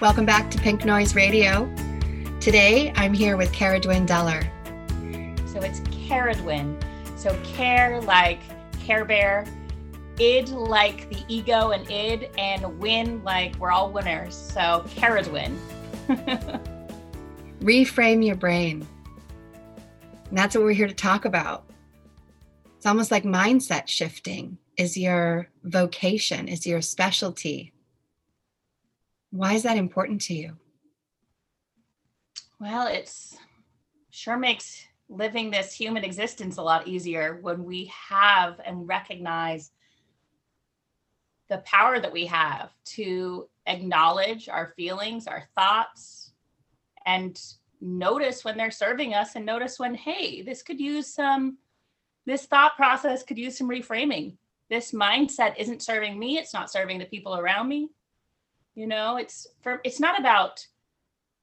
Welcome back to Pink Noise Radio. Today I'm here with Cara Dwin Deller. So it's Caradwin. So care like Care Bear, id like the ego and id, and win like we're all winners. So Caradwin. Reframe your brain. And that's what we're here to talk about. It's almost like mindset shifting is your vocation, is your specialty. Why is that important to you? Well, it's sure makes living this human existence a lot easier when we have and recognize the power that we have to acknowledge our feelings, our thoughts, and notice when they're serving us and notice when, hey, this could use some, this thought process could use some reframing. This mindset isn't serving me, it's not serving the people around me. You know, it's for it's not about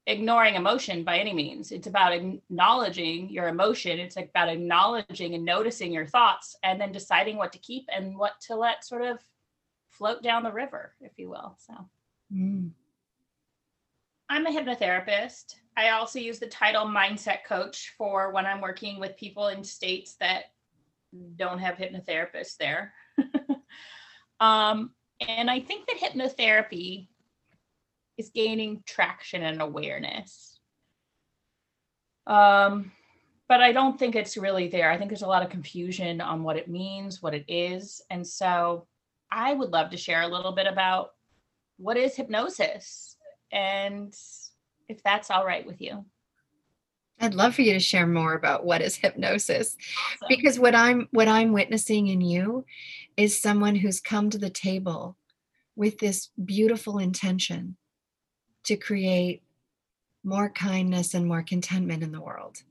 ignoring emotion by any means. It's about acknowledging your emotion. It's about acknowledging and noticing your thoughts and then deciding what to keep and what to let sort of float down the river, if you will. So mm. I'm a hypnotherapist. I also use the title mindset coach for when I'm working with people in states that don't have hypnotherapists there. um, and I think that hypnotherapy is gaining traction and awareness. Um, but I don't think it's really there. I think there's a lot of confusion on what it means, what it is. And so I would love to share a little bit about what is hypnosis and if that's all right with you. I'd love for you to share more about what is hypnosis awesome. because what I'm what I'm witnessing in you is someone who's come to the table with this beautiful intention to create more kindness and more contentment in the world.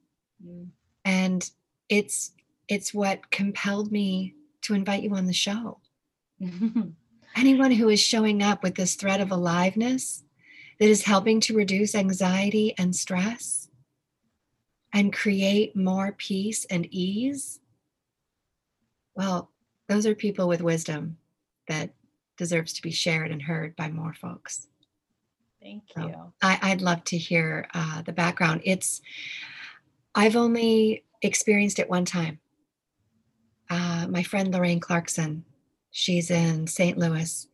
Mm. And it's it's what compelled me to invite you on the show. Anyone who is showing up with this thread of aliveness that is helping to reduce anxiety and stress and create more peace and ease, well, those are people with wisdom that deserves to be shared and heard by more folks. Thank you. So I, would love to hear uh, the background. It's, I've only experienced it one time. Uh, my friend Lorraine Clarkson, she's in St. Louis,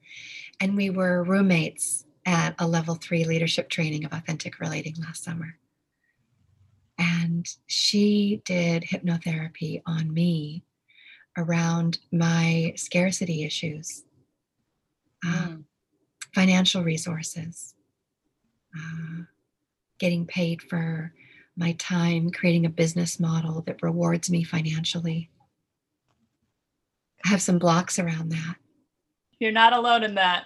and we were roommates at a level three leadership training of authentic relating last summer. And she did hypnotherapy on me around my scarcity issues, mm. financial resources, uh, getting paid for my time, creating a business model that rewards me financially. I have some blocks around that. You're not alone in that.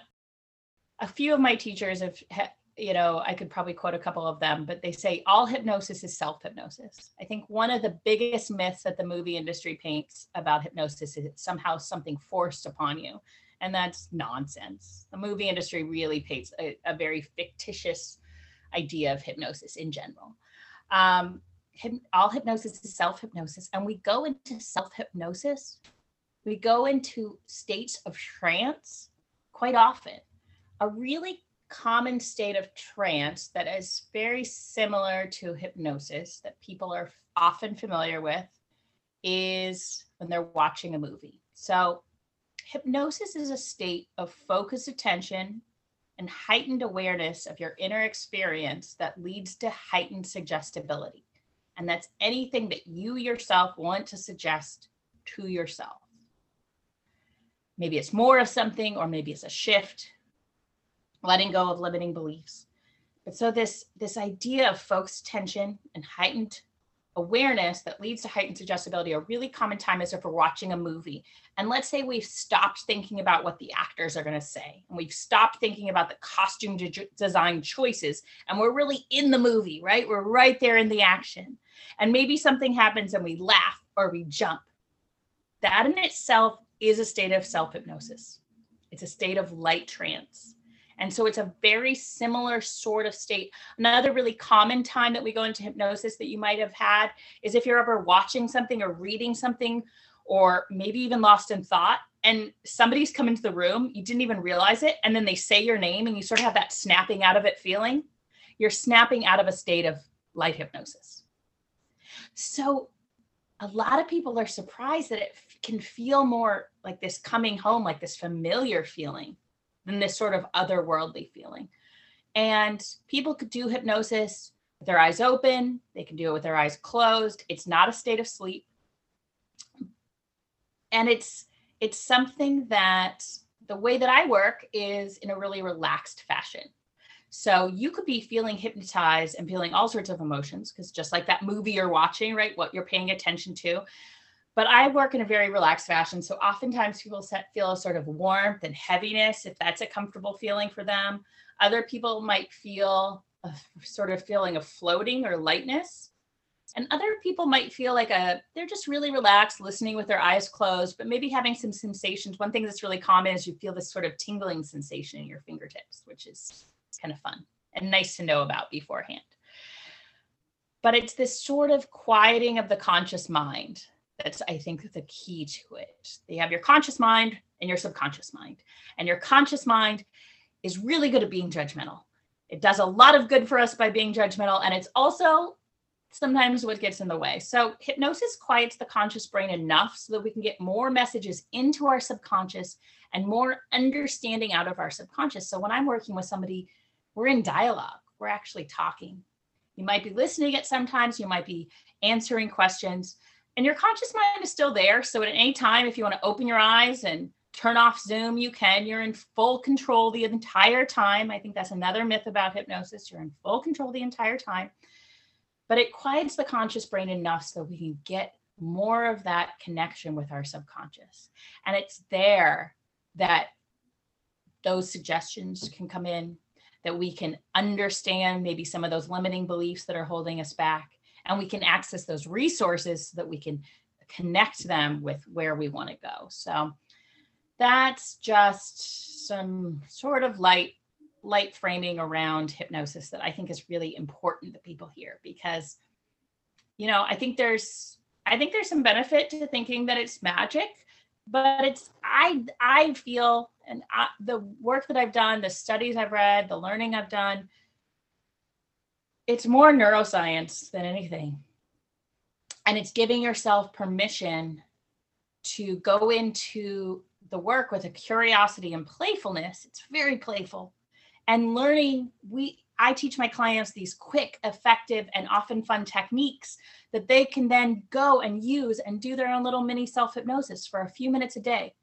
A few of my teachers have, you know, I could probably quote a couple of them, but they say all hypnosis is self hypnosis. I think one of the biggest myths that the movie industry paints about hypnosis is it's somehow something forced upon you and that's nonsense. The movie industry really paints a, a very fictitious idea of hypnosis in general. Um, all hypnosis is self hypnosis, and we go into self hypnosis. We go into states of trance quite often. A really common state of trance that is very similar to hypnosis that people are often familiar with is when they're watching a movie. So, Hypnosis is a state of focused attention and heightened awareness of your inner experience that leads to heightened suggestibility. And that's anything that you yourself want to suggest to yourself. Maybe it's more of something, or maybe it's a shift, letting go of limiting beliefs. But so this this idea of focused attention and heightened awareness that leads to heightened suggestibility a really common time is if we're watching a movie. And let's say we've stopped thinking about what the actors are going to say and we've stopped thinking about the costume de- design choices and we're really in the movie right? We're right there in the action. And maybe something happens and we laugh or we jump. That in itself is a state of self hypnosis it's a state of light trance and so it's a very similar sort of state. Another really common time that we go into hypnosis that you might have had is if you're ever watching something or reading something or maybe even lost in thought and somebody's come into the room, you didn't even realize it, and then they say your name and you sort of have that snapping out of it feeling, you're snapping out of a state of light hypnosis. So a lot of people are surprised that it can feel more like this coming home, like this familiar feeling this sort of otherworldly feeling. And people could do hypnosis with their eyes open, they can do it with their eyes closed. It's not a state of sleep. And it's it's something that the way that I work is in a really relaxed fashion. So you could be feeling hypnotized and feeling all sorts of emotions because just like that movie you're watching, right? What you're paying attention to. But I work in a very relaxed fashion. So oftentimes people feel a sort of warmth and heaviness if that's a comfortable feeling for them. Other people might feel a sort of feeling of floating or lightness. And other people might feel like a they're just really relaxed, listening with their eyes closed, but maybe having some sensations. One thing that's really common is you feel this sort of tingling sensation in your fingertips, which is kind of fun and nice to know about beforehand. But it's this sort of quieting of the conscious mind that's, I think, the key to it. You have your conscious mind and your subconscious mind. And your conscious mind is really good at being judgmental. It does a lot of good for us by being judgmental. And it's also sometimes what gets in the way. So, hypnosis quiets the conscious brain enough so that we can get more messages into our subconscious and more understanding out of our subconscious. So, when I'm working with somebody we're in dialogue. We're actually talking. You might be listening at sometimes, you might be answering questions, and your conscious mind is still there. So at any time, if you want to open your eyes and turn off Zoom, you can. You're in full control the entire time. I think that's another myth about hypnosis. You're in full control the entire time. But it quiets the conscious brain enough so we can get more of that connection with our subconscious. And it's there that those suggestions can come in, that we can understand maybe some of those limiting beliefs that are holding us back and we can access those resources so that we can connect them with where we want to go. So that's just some sort of light light framing around hypnosis that i think is really important that people hear because you know i think there's i think there's some benefit to thinking that it's magic but it's i i feel and I, the work that I've done, the studies I've read, the learning I've done, it's more neuroscience than anything. And it's giving yourself permission to go into the work with a curiosity and playfulness. It's very playful. And learning, we I teach my clients these quick, effective, and often fun techniques that they can then go and use and do their own little mini self hypnosis for a few minutes a day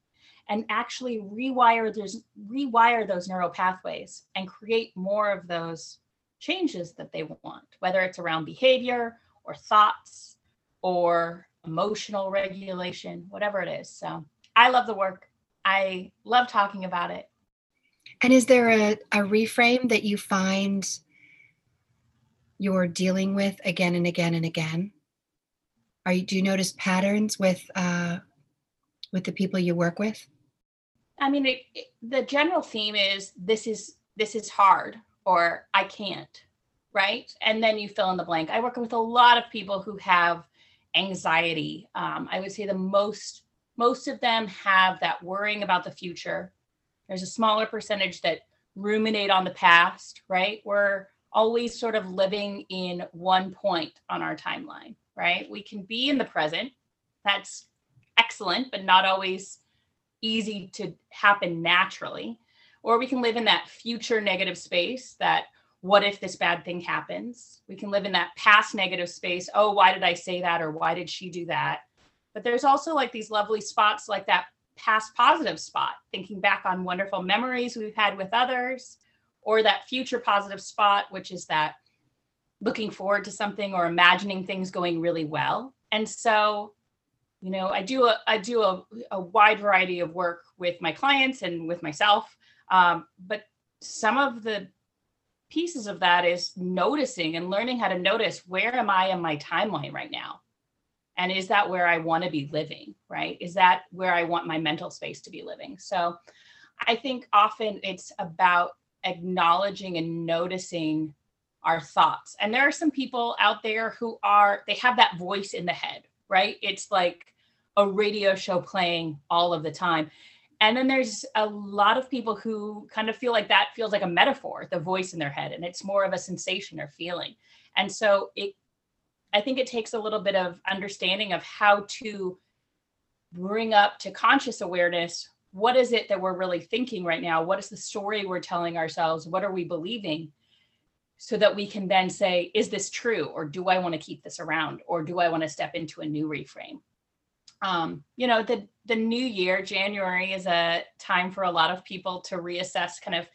and actually rewire those rewire those neural pathways and create more of those changes that they want whether it's around behavior or thoughts or emotional regulation whatever it is. So i love the work. I love talking about it. And is there a, a reframe that you find you're dealing with again and again and again? Are you do you notice patterns with uh with the people you work with? I mean, it, it, the general theme is this is this is hard or I can't, right? And then you fill in the blank. I work with a lot of people who have anxiety. Um, I would say the most most of them have that worrying about the future. There's a smaller percentage that ruminate on the past, right? We're always sort of living in one point on our timeline, right? We can be in the present. That's excellent, but not always easy to happen naturally or we can live in that future negative space that what if this bad thing happens? We can live in that past negative space oh why did i say that? Or why did she do that? But there's also like these lovely spots like that past positive spot thinking back on wonderful memories we've had with others or that future positive spot which is that looking forward to something or imagining things going really well. And so you know i do a i do a, a wide variety of work with my clients and with myself um, but some of the pieces of that is noticing and learning how to notice where am i in my timeline right now? And is that where i want to be living right? Is that where i want my mental space to be living? So i think often it's about acknowledging and noticing our thoughts. And there are some people out there who are they have that voice in the head right? It's like a radio show playing all of the time. And then there's a lot of people who kind of feel like that feels like a metaphor, the voice in their head, and it's more of a sensation or feeling. And so it, I think it takes a little bit of understanding of how to bring up to conscious awareness what is it that we're really thinking right now? What is the story we're telling ourselves? What are we believing? So that we can then say, is this true? Or do I want to keep this around? Or do I want to step into a new reframe? Um, you know, the the new year, January is a time for a lot of people to reassess kind of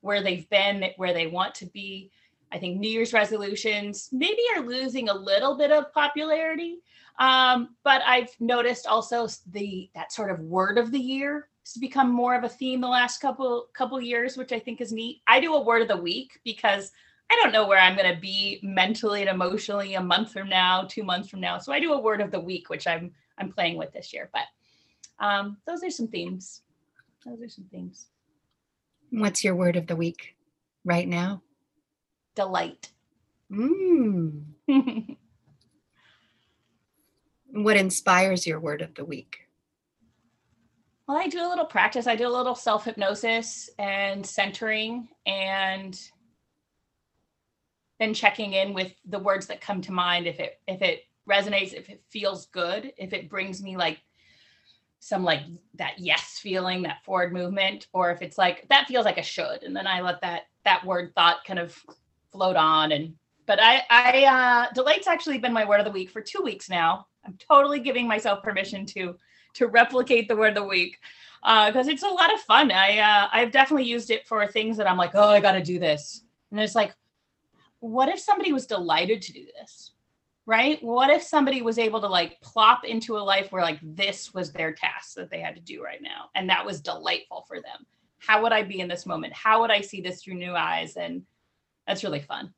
where they've been, where they want to be. I think New Year's resolutions maybe are losing a little bit of popularity. Um, but I've noticed also the that sort of word of the year has become more of a theme the last couple couple years, which I think is neat. I do a word of the week because I don't know where I'm going to be mentally and emotionally a month from now, two months from now. So I do a word of the week, which I'm I'm playing with this year. But um, those are some themes. Those are some themes. What's your word of the week right now? Delight. Mm. what inspires your word of the week? Well, I do a little practice. I do a little self hypnosis and centering, and then checking in with the words that come to mind. If it if it resonates, if it feels good, if it brings me like some like that yes feeling, that forward movement, or if it's like that feels like a should, and then I let that that word thought kind of float on. And but I I uh, delight's actually been my word of the week for two weeks now. I'm totally giving myself permission to to replicate the word of the week Uh because uh, it's a lot of fun. I uh, I've definitely used it for things that I'm like, oh, I got to do this, and it's like, what if somebody was delighted to do this, right? What if somebody was able to like plop into a life where like this was their task that they had to do right now, and that was delightful for them? How would I be in this moment? How would I see this through new eyes? And that's really fun.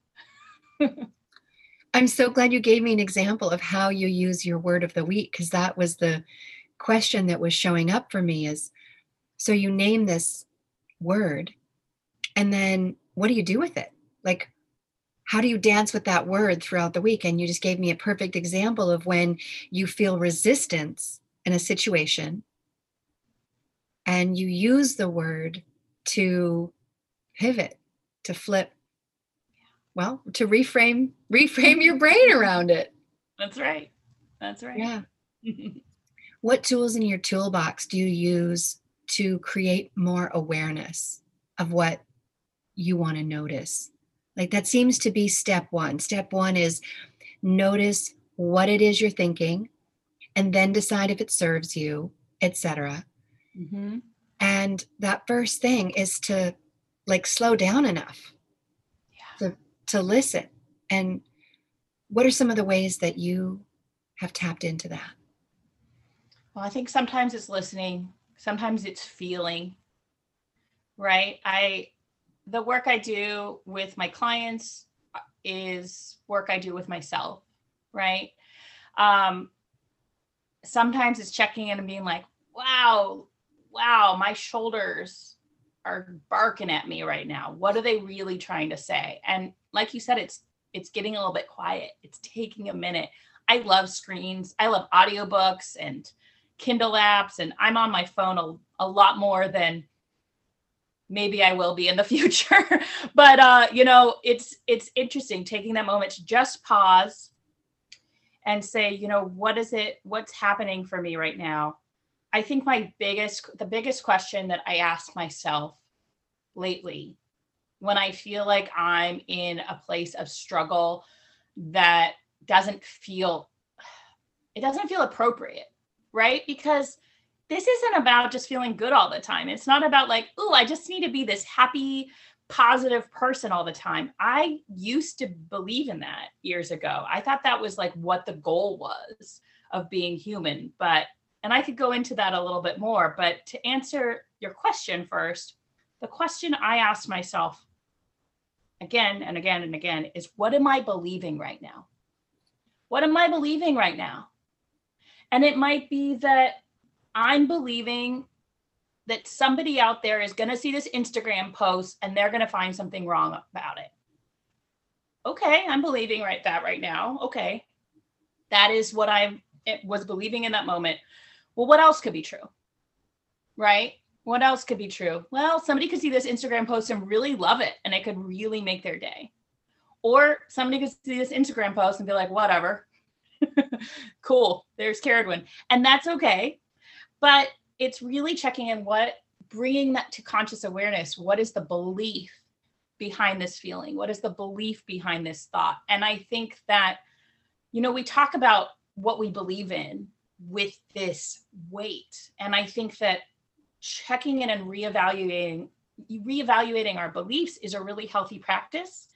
I'm so glad you gave me an example of how you use your word of the week because that was the question that was showing up for me is so you name this word and then what do you do with it like how do you dance with that word throughout the week? And you just gave me a perfect example of when you feel resistance in a situation and you use the word to pivot to flip well to reframe reframe your brain around it. That's right. That's right. Yeah. What tools in your toolbox do you use to create more awareness of what you want to notice? Like that seems to be step one. Step one is notice what it is you're thinking and then decide if it serves you, etc. Mm-hmm. And that first thing is to like slow down enough yeah. to, to listen. And what are some of the ways that you have tapped into that? Well, I think sometimes it's listening, sometimes it's feeling, right? I, the work I do with my clients uh, is work I do with myself, right? Um, sometimes it's checking in and being like, wow, wow, my shoulders are barking at me right now. What are they really trying to say? And like you said, it's it's getting a little bit quiet. It's taking a minute. I love screens. I love audiobooks and Kindle apps, and I'm on my phone a, a lot more than maybe I will be in the future. but uh, you know, it's it's interesting taking that moment to just pause and say, you know, what is it? What's happening for me right now? I think my biggest, the biggest question that I ask myself lately when I feel like I'm in a place of struggle that doesn't feel, it doesn't feel appropriate right? Because this isn't about just feeling good all the time. It's not about like, oh, I just need to be this happy, positive person all the time. I used to believe in that years ago. I thought that was like what the goal was of being human. But, and I could go into that a little bit more. But to answer your question first, the question I ask myself again and again and again is what am I believing right now? What am I believing right now? And it might be that I'm believing that somebody out there is going to see this Instagram post and they're going to find something wrong about it. Okay, I'm believing right that right now. Okay. That is what I was believing in that moment. well, what else could be true? Right? What else could be true? Well, somebody could see this Instagram post and really love it, and it could really make their day. Or somebody could see this Instagram post and be like, whatever. cool. There's Carradwin. And that's okay. But it's really checking in what, bringing that to conscious awareness. What is the belief behind this feeling? What is the belief behind this thought? And I think that, you know, we talk about what we believe in with this weight. And I think that checking in and reevaluating reevaluating our beliefs is a really healthy practice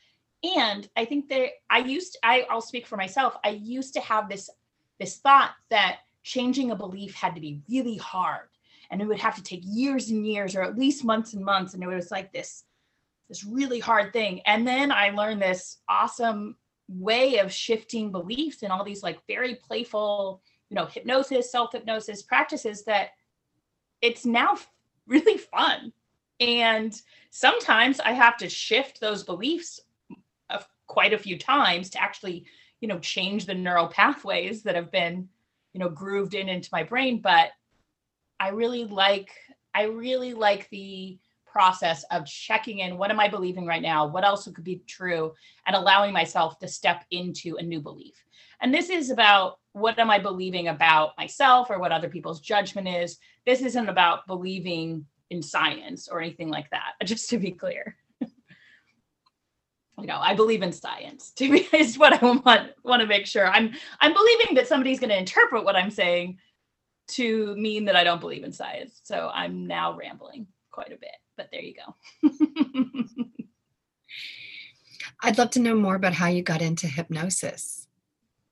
and i think that i used I, i'll speak for myself i used to have this this thought that changing a belief had to be really hard. And it would have to take years and years or at least months and months. And it was like this this really hard thing. And then i learned this awesome way of shifting beliefs and all these like very playful you know hypnosis self hypnosis practices that it's now really fun. And sometimes I have to shift those beliefs quite a few times to actually, you know, change the neural pathways that have been, you know, grooved in into my brain. But I really like, I really like the process of checking in what am I believing right now? What else could be true? And allowing myself to step into a new belief. And this is about what am I believing about myself or what other people's judgment is. This isn't about believing in science or anything like that, just to be clear. You know, I believe in science. To be is what I want want to make sure. I'm I'm believing that somebody's going to interpret what I'm saying to mean that I don't believe in science. So I'm now rambling quite a bit, but there you go. I'd love to know more about how you got into hypnosis.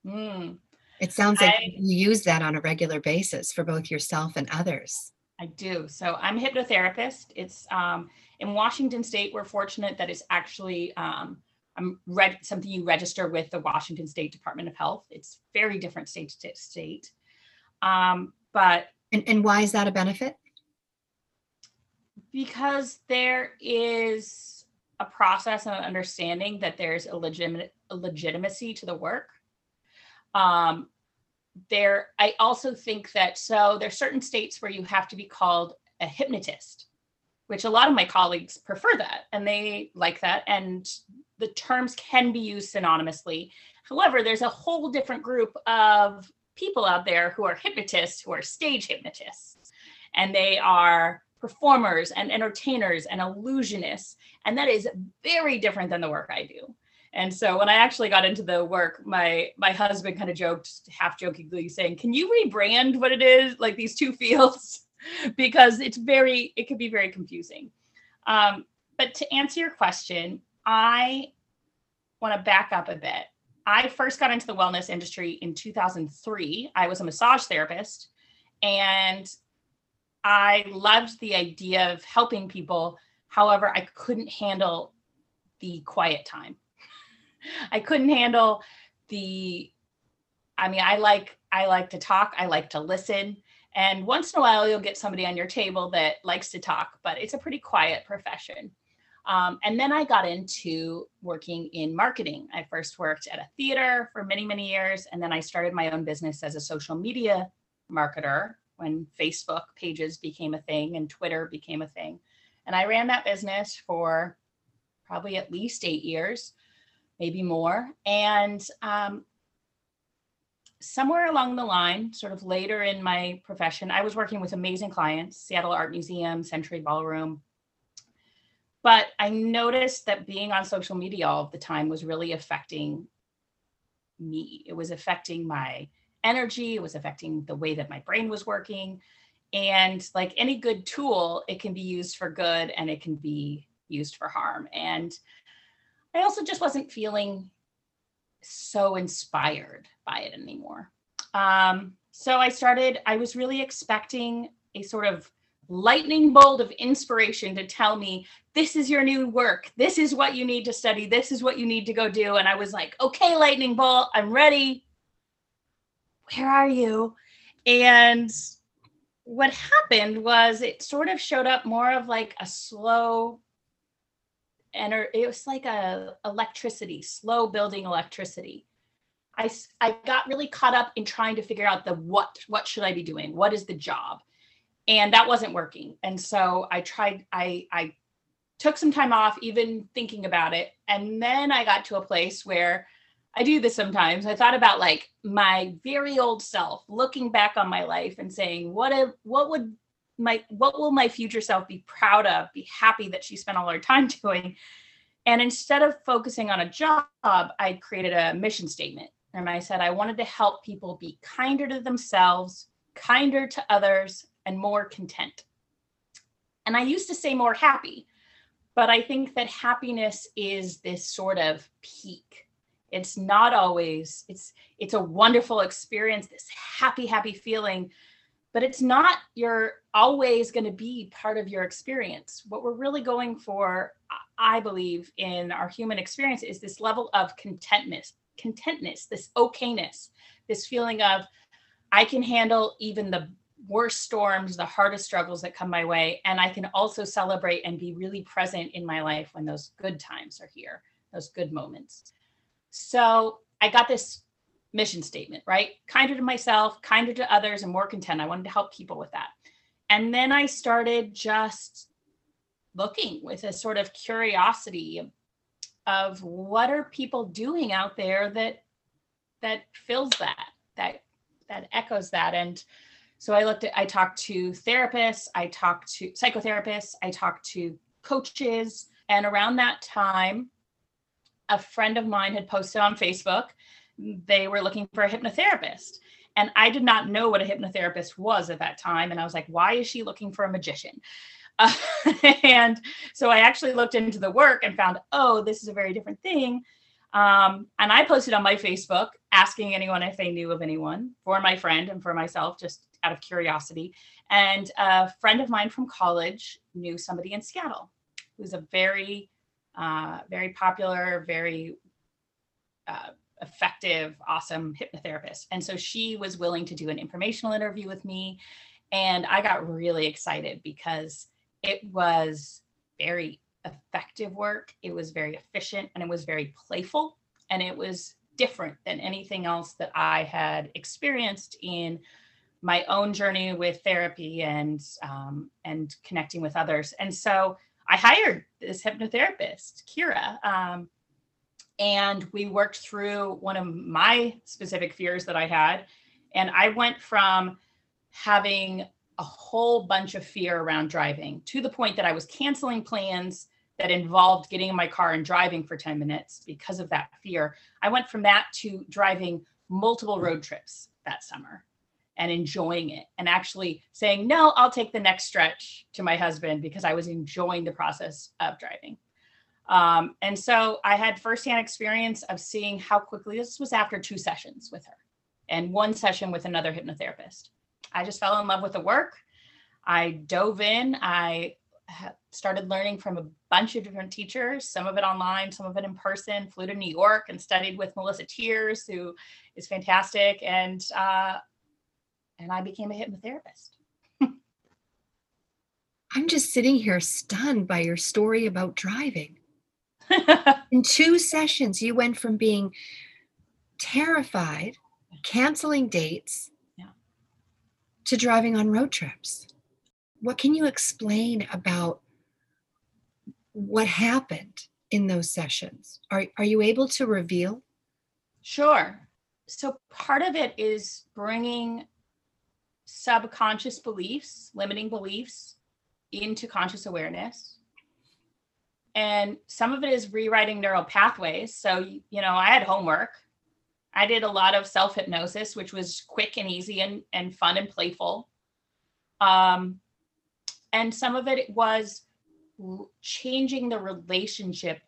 Mm. It sounds like I, you use that on a regular basis for both yourself and others. I do. So I'm a hypnotherapist. It's um, in Washington State. We're fortunate that it's actually um, I'm read something you register with the Washington State Department of Health. It's very different state to state. Um, but and, and why is that a benefit? Because there is a process and an understanding that there's a legitimate a legitimacy to the work um, there, I also think that so there's certain states where you have to be called a hypnotist, which a lot of my colleagues prefer that and they like that. And the terms can be used synonymously. However, there's a whole different group of people out there who are hypnotists, who are stage hypnotists, and they are performers and entertainers and illusionists. And that is very different than the work I do. And so when I actually got into the work, my my husband kind of joked, half jokingly, saying, "Can you rebrand what it is, like these two fields?" because it's very, it could be very confusing. Um, but to answer your question, I want to back up a bit. I first got into the wellness industry in 2003. I was a massage therapist, and I loved the idea of helping people. However, I couldn't handle the quiet time. I couldn't handle the I mean, I like I like to talk, I like to listen. And once in a while you'll get somebody on your table that likes to talk, but it's a pretty quiet profession. Um, and then I got into working in marketing. I first worked at a theater for many, many years. And then I started my own business as a social media marketer when Facebook pages became a thing and Twitter became a thing. And I ran that business for probably at least eight years maybe more. And um, somewhere along the line, sort of later in my profession, I was working with amazing clients, Seattle Art Museum, Century Ballroom. But I noticed that being on social media all of the time was really affecting me. It was affecting my energy, it was affecting the way that my brain was working. And like any good tool, it can be used for good and it can be used for harm. And I also just wasn't feeling so inspired by it anymore. Um, so I started, I was really expecting a sort of lightning bolt of inspiration to tell me, this is your new work. This is what you need to study. This is what you need to go do. And I was like, okay, lightning bolt, I'm ready. Where are you? And what happened was it sort of showed up more of like a slow and it was like a electricity, slow building electricity. I, I got really caught up in trying to figure out the what what should I be doing? What is the job? And that wasn't working. And so I tried I I took some time off even thinking about it and then I got to a place where I do this sometimes. I thought about like my very old self looking back on my life and saying what if what would my what will my future self be proud of, be happy that she spent all her time doing? And instead of focusing on a job, I created a mission statement and I said I wanted to help people be kinder to themselves, kinder to others, and more content. And I used to say more happy, but I think that happiness is this sort of peak. It's not always, it's it's a wonderful experience, this happy, happy feeling, but it's not you're always going to be part of your experience. What we're really going for, I believe, in our human experience is this level of contentness, contentness, this okayness, this feeling of I can handle even the worst storms, the hardest struggles that come my way. And I can also celebrate and be really present in my life when those good times are here, those good moments. So I got this mission statement, right? Kinder to myself, kinder to others, and more content. I wanted to help people with that. And then I started just looking with a sort of curiosity of what are people doing out there that that fills that that that echoes that and so i looked at i talked to therapists i talked to psychotherapists i talked to coaches. And around that time a friend of mine had posted on facebook they were looking for a hypnotherapist. And i did not know what a hypnotherapist was at that time. And i was like why is she looking for a magician? Uh, and so I actually looked into the work and found, oh, this is a very different thing. Um, and I posted on my Facebook asking anyone if they knew of anyone for my friend and for myself, just out of curiosity. And a friend of mine from college knew somebody in Seattle who's a very, uh, very popular, very uh, effective, awesome hypnotherapist. And so she was willing to do an informational interview with me. And I got really excited because it was very effective work. It was very efficient and it was very playful. And it was different than anything else that I had experienced in my own journey with therapy and um, and connecting with others. And so I hired this hypnotherapist, Kira, um, and we worked through one of my specific fears that I had. And I went from having a whole bunch of fear around driving to the point that I was canceling plans that involved getting in my car and driving for 10 minutes because of that fear. I went from that to driving multiple road trips that summer and enjoying it and actually saying, no, I'll take the next stretch to my husband because I was enjoying the process of driving. Um, and so I had firsthand experience of seeing how quickly this was after two sessions with her and one session with another hypnotherapist. I just fell in love with the work. I dove in. I started learning from a bunch of different teachers, some of it online, some of it in person, flew to New York and studied with Melissa Tiers, who is fantastic. And, uh, and I became a hypnotherapist. I'm just sitting here stunned by your story about driving. in two sessions, you went from being terrified, canceling dates, to driving on road trips. What can you explain about what happened in those sessions? Are, are you able to reveal? Sure. So, part of it is bringing subconscious beliefs, limiting beliefs, into conscious awareness. And some of it is rewriting neural pathways. So, you know, I had homework I did a lot of self hypnosis, which was quick and easy and, and fun and playful. Um, and some of it was changing the relationship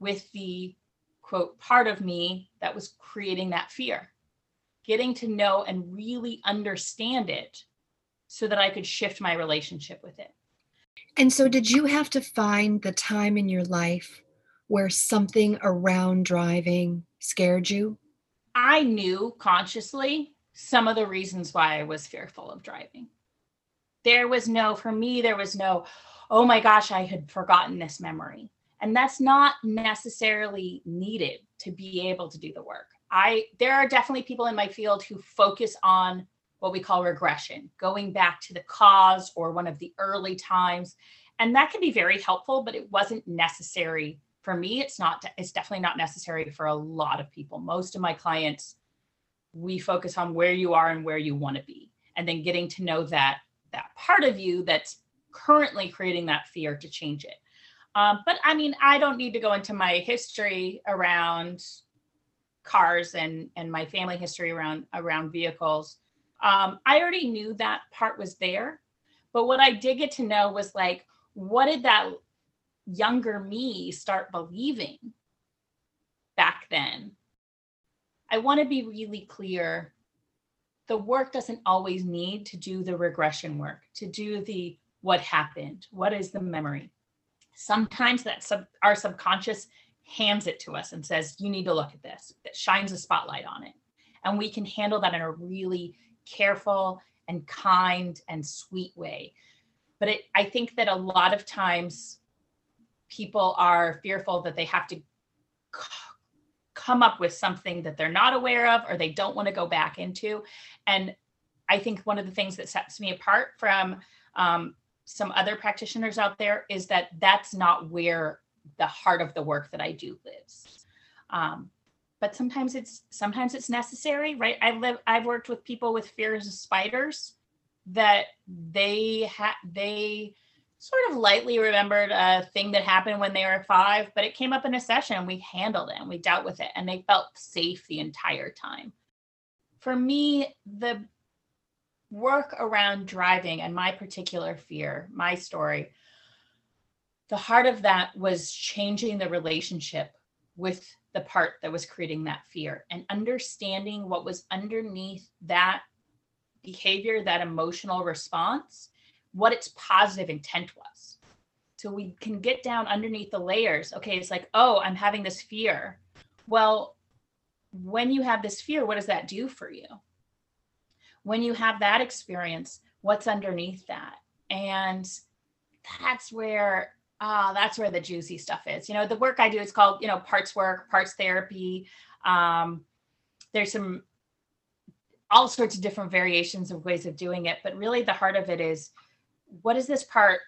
with the quote part of me that was creating that fear, getting to know and really understand it so that I could shift my relationship with it. And so, did you have to find the time in your life where something around driving scared you? I knew consciously some of the reasons why I was fearful of driving. There was no, for me, there was no, oh my gosh, I had forgotten this memory. And that's not necessarily needed to be able to do the work. I there are definitely people in my field who focus on what we call regression, going back to the cause or one of the early times. And that can be very helpful, but it wasn't necessary for me. It's not, it's definitely not necessary for a lot of people. Most of my clients, we focus on where you are and where you want to be, and then getting to know that that part of you that's currently creating that fear to change it. Um, but I mean, I don't need to go into my history around cars and and my family history around around vehicles. Um, I already knew that part was there, but what I did get to know was like, what did that younger me start believing back then? I want to be really clear. The work doesn't always need to do the regression work, to do the what happened, what is the memory. Sometimes that sub, our subconscious hands it to us and says, you need to look at this, that shines a spotlight on it. And we can handle that in a really careful and kind and sweet way. But it, I think that a lot of times people are fearful that they have to come up with something that they're not aware of or they don't want to go back into. And I think one of the things that sets me apart from um, some other practitioners out there is that that's not where the heart of the work that I do lives. Um, but sometimes it's sometimes it's necessary, right? I live I've worked with people with fears of spiders that they had they sort of lightly remembered a thing that happened when they were five, but it came up in a session. We handled it and we dealt with it, and they felt safe the entire time. For me, the work around driving and my particular fear, my story, the heart of that was changing the relationship with the part that was creating that fear and understanding what was underneath that behavior, that emotional response, what its positive intent was. So we can get down underneath the layers. Okay, it's like, oh, I'm having this fear. Well, when you have this fear, what does that do for you? when you have that experience, what's underneath that? And that's where uh, that's where the juicy stuff is. You know, the work I do is called, you know, parts work, parts therapy. Um, there's some all sorts of different variations of ways of doing it, but really the heart of it is what is this part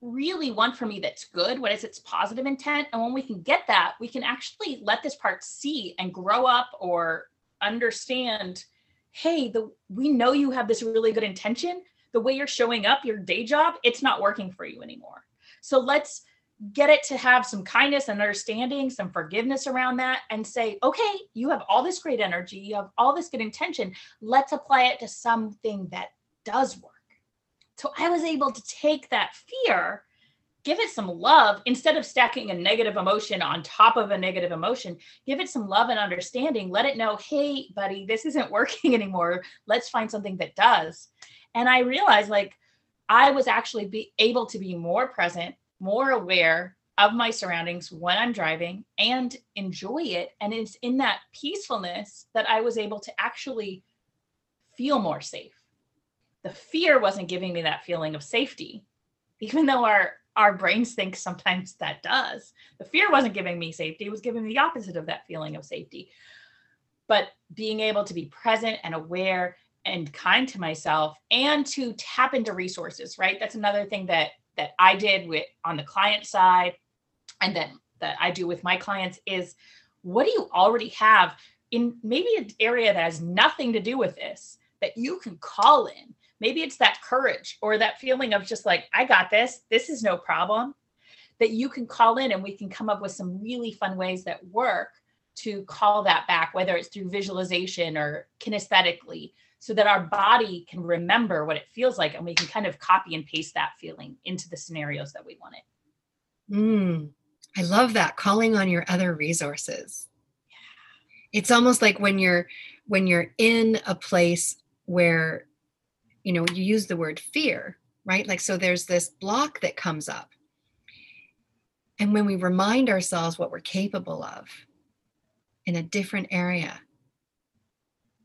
really want for me that's good? What is its positive intent? And when we can get that, we can actually let this part see and grow up or understand hey, the we know you have this really good intention. The way you're showing up, your day job, it's not working for you anymore. So let's get it to have some kindness and understanding, some forgiveness around that, and say, okay, you have all this great energy, you have all this good intention. Let's apply it to something that does work. So I was able to take that fear give it some love instead of stacking a negative emotion on top of a negative emotion give it some love and understanding let it know hey buddy this isn't working anymore let's find something that does and i realized like i was actually be able to be more present more aware of my surroundings when i'm driving and enjoy it and it's in that peacefulness that i was able to actually feel more safe the fear wasn't giving me that feeling of safety even though our our brains think sometimes that does. The fear wasn't giving me safety, it was giving me the opposite of that feeling of safety. But being able to be present and aware and kind to myself and to tap into resources, right? That's another thing that that I did with on the client side and then that I do with my clients is what do you already have in maybe an area that has nothing to do with this that you can call in? Maybe it's that courage or that feeling of just like, I got this, this is no problem, that you can call in and we can come up with some really fun ways that work to call that back, whether it's through visualization or kinesthetically, so that our body can remember what it feels like and we can kind of copy and paste that feeling into the scenarios that we want it. Mm, I love that calling on your other resources. Yeah. It's almost like when you're when you're in a place where you know you use the word fear right like so there's this block that comes up and when we remind ourselves what we're capable of in a different area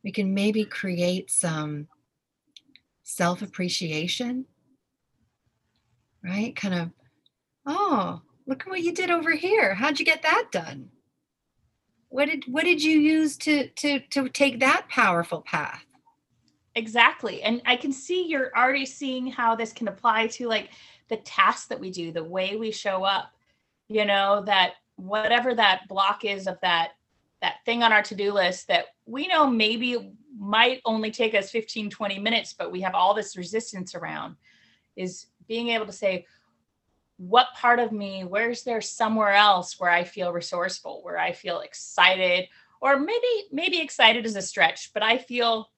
we can maybe create some self appreciation right? Kind of oh look at what you did over here. How'd you get that done? What did what did you use to to to take that powerful path? Exactly. And i can see you're already seeing how this can apply to like the tasks that we do the way we show up you know that whatever that block is of that that thing on our to-do list that we know maybe might only take us 15 20 minutes but we have all this resistance around is being able to say what part of me where's there somewhere else where i feel resourceful where i feel excited or maybe maybe excited is a stretch but i feel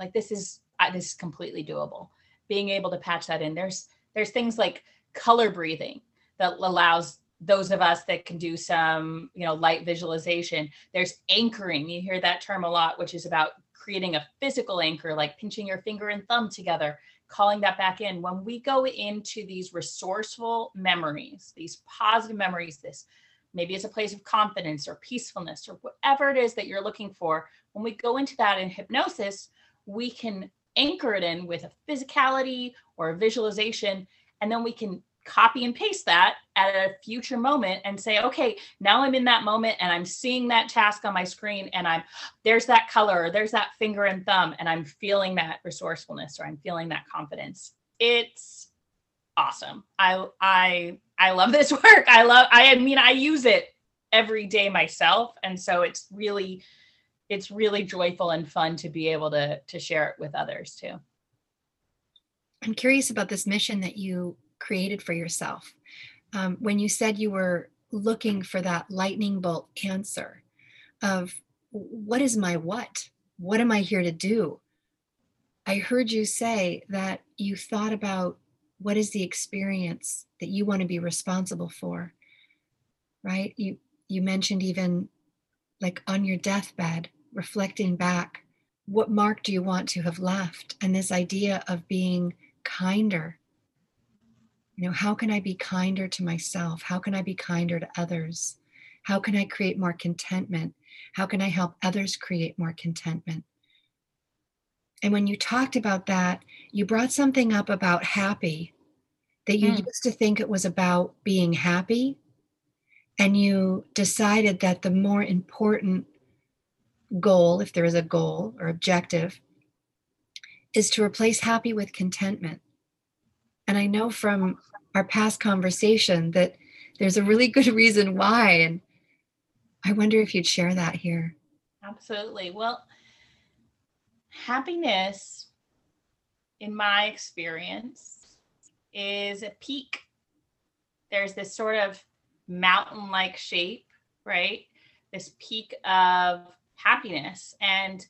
like this is uh, this is completely doable. Being able to patch that in. There's there's things like color breathing that allows those of us that can do some you know light visualization there's anchoring. You hear that term a lot which is about creating a physical anchor like pinching your finger and thumb together calling that back in. When we go into these resourceful memories these positive memories this maybe it's a place of confidence or peacefulness or whatever it is that you're looking for when we go into that in hypnosis we can anchor it in with a physicality or a visualization and then we can copy and paste that at a future moment and say okay now i'm in that moment and i'm seeing that task on my screen and i'm there's that color or there's that finger and thumb and i'm feeling that resourcefulness or i'm feeling that confidence. It's awesome. I i i love this work. I love i mean i use it every day myself. And so it's really it's really joyful and fun to be able to to share it with others too. I'm curious about this mission that you created for yourself. Um, when you said you were looking for that lightning bolt answer of what is my what? What am I here to do? I heard you say that you thought about what is the experience that you want to be responsible for, right? You you mentioned even like on your deathbed, reflecting back, what mark do you want to have left? And this idea of being kinder you know, how can I be kinder to myself? How can I be kinder to others? How can I create more contentment? How can I help others create more contentment? And when you talked about that, you brought something up about happy that you mm. used to think it was about being happy. And you decided that the more important goal, if there is a goal or objective, is to replace happy with contentment. And I know from our past conversation that there's a really good reason why. And I wonder if you'd share that here. Absolutely. Well, happiness, in my experience, is a peak. There's this sort of mountain like shape, right? This peak of happiness. And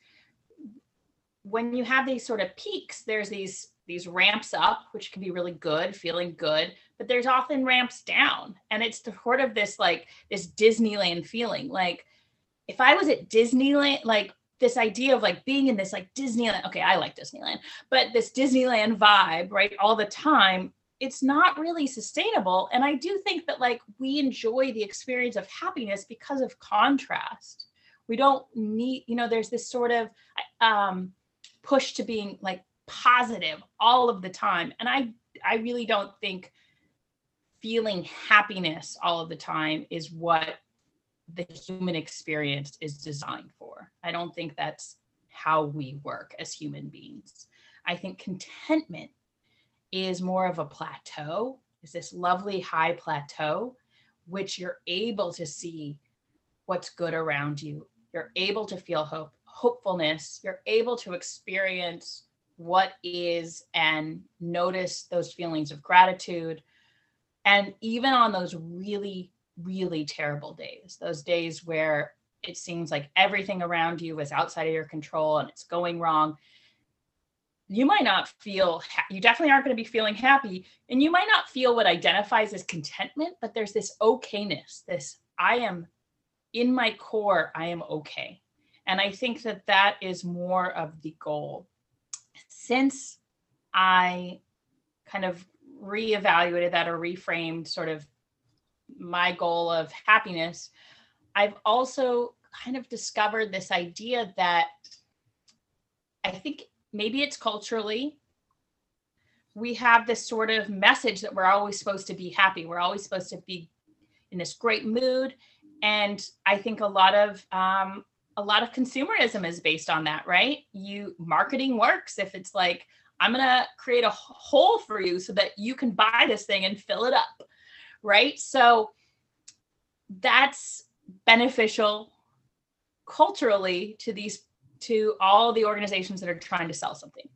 when you have these sort of peaks, there's these these ramps up, which can be really good, feeling good, but there's often ramps down. And it's sort of this like this Disneyland feeling. Like if I was at Disneyland, like this idea of like being in this like Disneyland, okay, I like Disneyland, but this Disneyland vibe, right, all the time, it's not really sustainable. And I do think that like we enjoy the experience of happiness because of contrast. We don't need, you know, there's this sort of um push to being like positive all of the time. And i i really don't think feeling happiness all of the time is what the human experience is designed for. I don't think that's how we work as human beings. I think contentment is more of a plateau is this lovely high plateau which you're able to see what's good around you. You're able to feel hope hopefulness. You're able to experience what is and notice those feelings of gratitude. And even on those really, really terrible days, those days where it seems like everything around you is outside of your control and it's going wrong, you might not feel, you definitely aren't going to be feeling happy. And you might not feel what identifies as contentment, but there's this okayness, this I am in my core, I am okay. And I think that that is more of the goal since I kind of reevaluated that or reframed sort of my goal of happiness, I've also kind of discovered this idea that I think maybe it's culturally we have this sort of message that we're always supposed to be happy. We're always supposed to be in this great mood. and I think a lot of um, a lot of consumerism is based on that, right? You marketing works if it's like I'm going to create a hole for you so that you can buy this thing and fill it up, right? So that's beneficial culturally to these to all the organizations that are trying to sell something.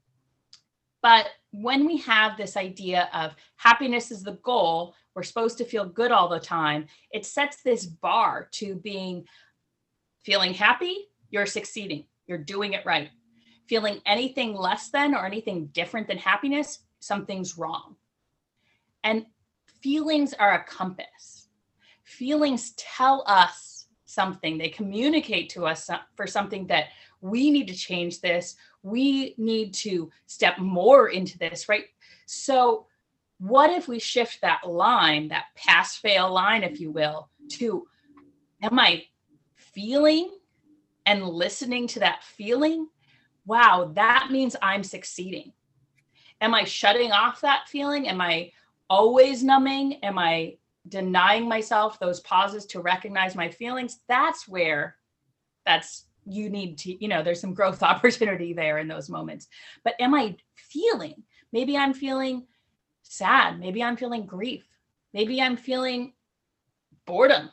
But when we have this idea of happiness is the goal, we're supposed to feel good all the time, it sets this bar to being feeling happy, you're succeeding, you're doing it right. Feeling anything less than or anything different than happiness, something's wrong. And feelings are a compass. Feelings tell us something, they communicate to us for something that we need to change this we need to step more into this, right? So, what if we shift that line, that pass fail line, if you will, to am I feeling and listening to that feeling? Wow, that means I'm succeeding. Am I shutting off that feeling? Am I always numbing? Am I denying myself those pauses to recognize my feelings? That's where that's you need to you know there's some growth opportunity there in those moments but am i feeling maybe i'm feeling sad maybe i'm feeling grief maybe i'm feeling boredom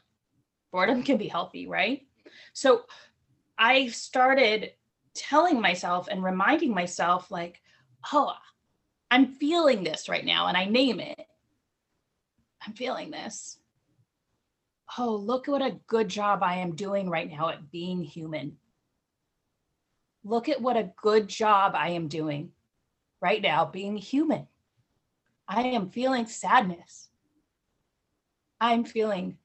boredom can be healthy right so i started telling myself and reminding myself like oh i'm feeling this right now and i name it i'm feeling this oh, look what a good job I am doing right now at being human look at what a good job I am doing right now being human. I am feeling sadness. I'm feeling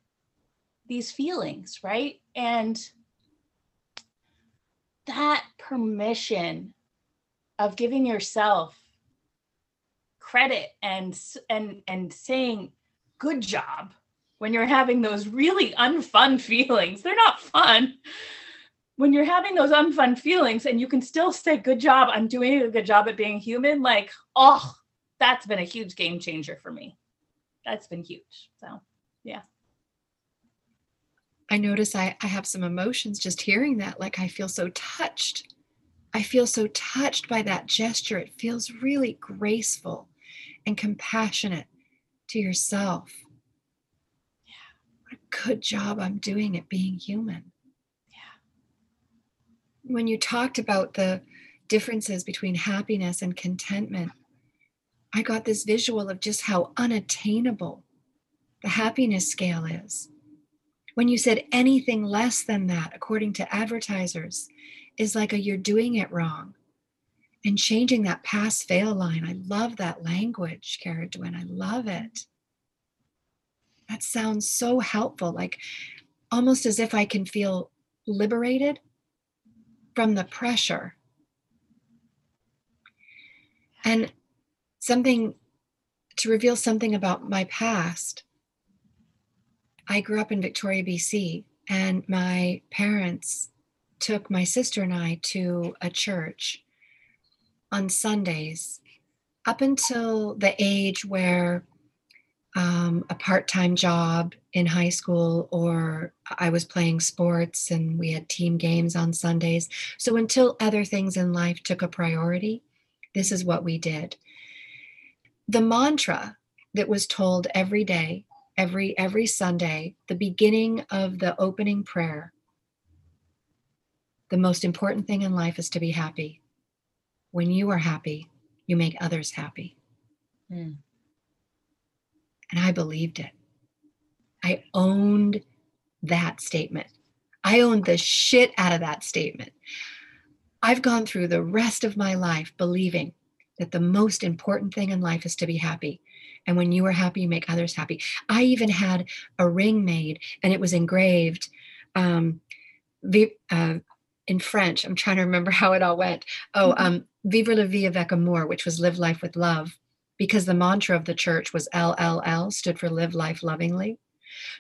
these feelings, right? And that permission of giving yourself credit and and and saying good job when you're having those really unfun feelings. They're not fun when you're having those unfun feelings and you can still say, Good job, I'm doing a good job at being human, like, oh, that's been a huge game changer for me. That's been huge. So, yeah. I notice I, I have some emotions just hearing that. Like, I feel so touched. I feel so touched by that gesture. It feels really graceful and compassionate to yourself. Yeah. What a good job I'm doing at being human Yeah. when you talked about the differences between happiness and contentment, I got this visual of just how unattainable the happiness scale is. When you said anything less than that, according to advertisers, is like a you're doing it wrong. And changing that pass fail line. I love that language, Kara Dwynne. I love it. That sounds so helpful, like almost as if I can feel liberated from the pressure. And something to reveal something about my past. I grew up in Victoria, BC, and my parents took my sister and I to a church on Sundays up until the age where um, a part time job in high school, or I was playing sports and we had team games on Sundays. So until other things in life took a priority, this is what we did. The mantra that was told every day, every every Sunday, the beginning of the opening prayer. The most important thing in life is to be happy. When you are happy, you make others happy. Mm. And I believed it. I owned that statement. I owned the shit out of that statement. I've gone through the rest of my life believing that the most important thing in life is to be happy. And when you are happy, you make others happy. I even had a ring made and it was engraved um, uh, in French. I'm trying to remember how it all went. Oh, mm-hmm. um, Vivre la vie avec amour, which was live life with love because the mantra of the church was LLL, stood for Live Life Lovingly.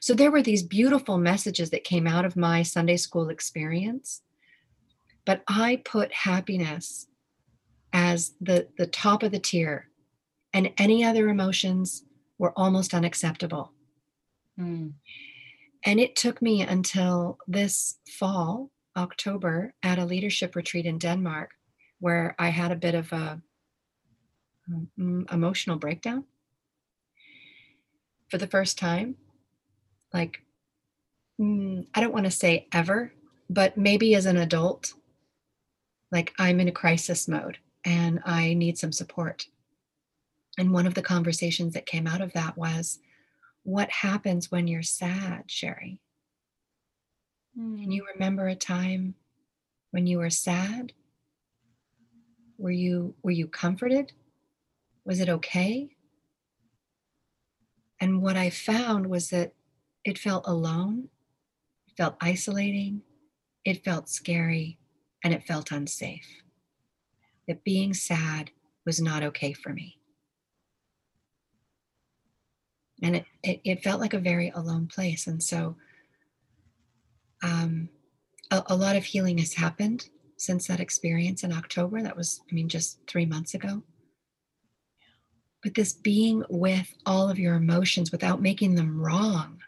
So there were these beautiful messages that came out of my Sunday school experience. But I put happiness as the, the top of the tier, and any other emotions were almost unacceptable. Mm. and it took me until this fall, October, at a leadership retreat in Denmark, where I had a bit of a um, emotional breakdown for the first time. Like, mm, I don't want to say ever, but maybe as an adult, like I'm in a crisis mode and I need some support. And one of the conversations that came out of that was, what happens when you're sad, Sherry? Mm. Can you hmm. remember a time when you were sad? Were you were you comforted? Was it okay? And what I found was that it felt alone, it felt isolating, it felt scary, and it felt unsafe. That being sad was not okay for me. And it, it, it felt like a very alone place. And so um, a, a lot of healing has happened since that experience in October. That was, I mean, just three months ago. But this being with all of your emotions without making them wrong.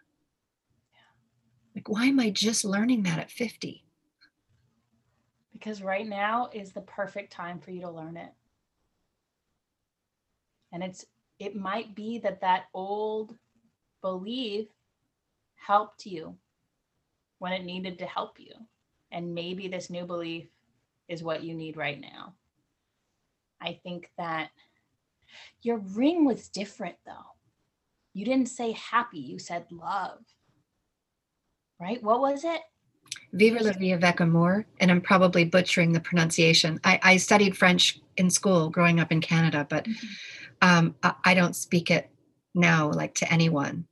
Like, why am I just learning that at 50? Because right now is the perfect time for you to learn it. And it's it might be that that old belief helped you when it needed to help you. And maybe this new belief is what you need right now. I think that your ring was different though. You didn't say happy, you said love. Right? What was it? Vivre la vie avec amour, and I'm probably butchering the pronunciation. I, I studied French in school growing up in Canada, but mm-hmm. Um, I, I, don't speak it now like to anyone.